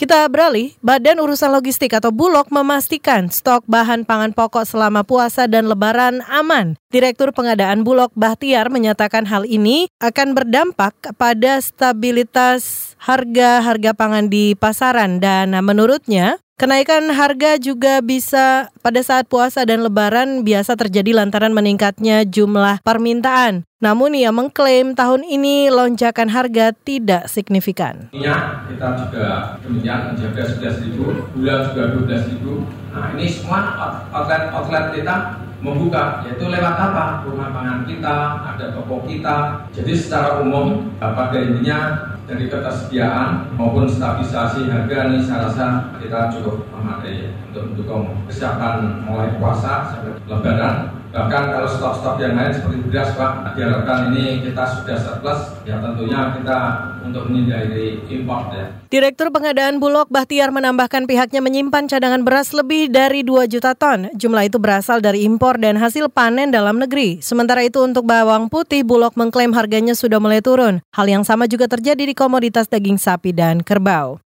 Kita beralih, Badan Urusan Logistik atau Bulog memastikan stok bahan pangan pokok selama puasa dan lebaran aman. Direktur Pengadaan Bulog Bahtiar menyatakan hal ini akan berdampak pada stabilitas harga-harga pangan di pasaran dan menurutnya Kenaikan harga juga bisa pada saat puasa dan lebaran biasa terjadi lantaran meningkatnya jumlah permintaan. Namun ia mengklaim tahun ini lonjakan harga tidak signifikan. Minyak kita juga demikian menjaga 11 ribu, gula juga 12 ribu. Nah ini semua outlet-outlet kita membuka yaitu lewat apa rumah pangan kita ada toko kita jadi secara umum pada intinya dari ketersediaan maupun stabilisasi harga ini saya rasa kita cukup memadai untuk mendukung kesiapan mulai puasa sampai lebaran Bahkan kalau stok-stok yang lain seperti beras Pak, diharapkan ini kita sudah surplus, ya tentunya kita untuk menghindari impor ya. Direktur Pengadaan Bulog Bahtiar menambahkan pihaknya menyimpan cadangan beras lebih dari 2 juta ton. Jumlah itu berasal dari impor dan hasil panen dalam negeri. Sementara itu untuk bawang putih, Bulog mengklaim harganya sudah mulai turun. Hal yang sama juga terjadi di komoditas daging sapi dan kerbau.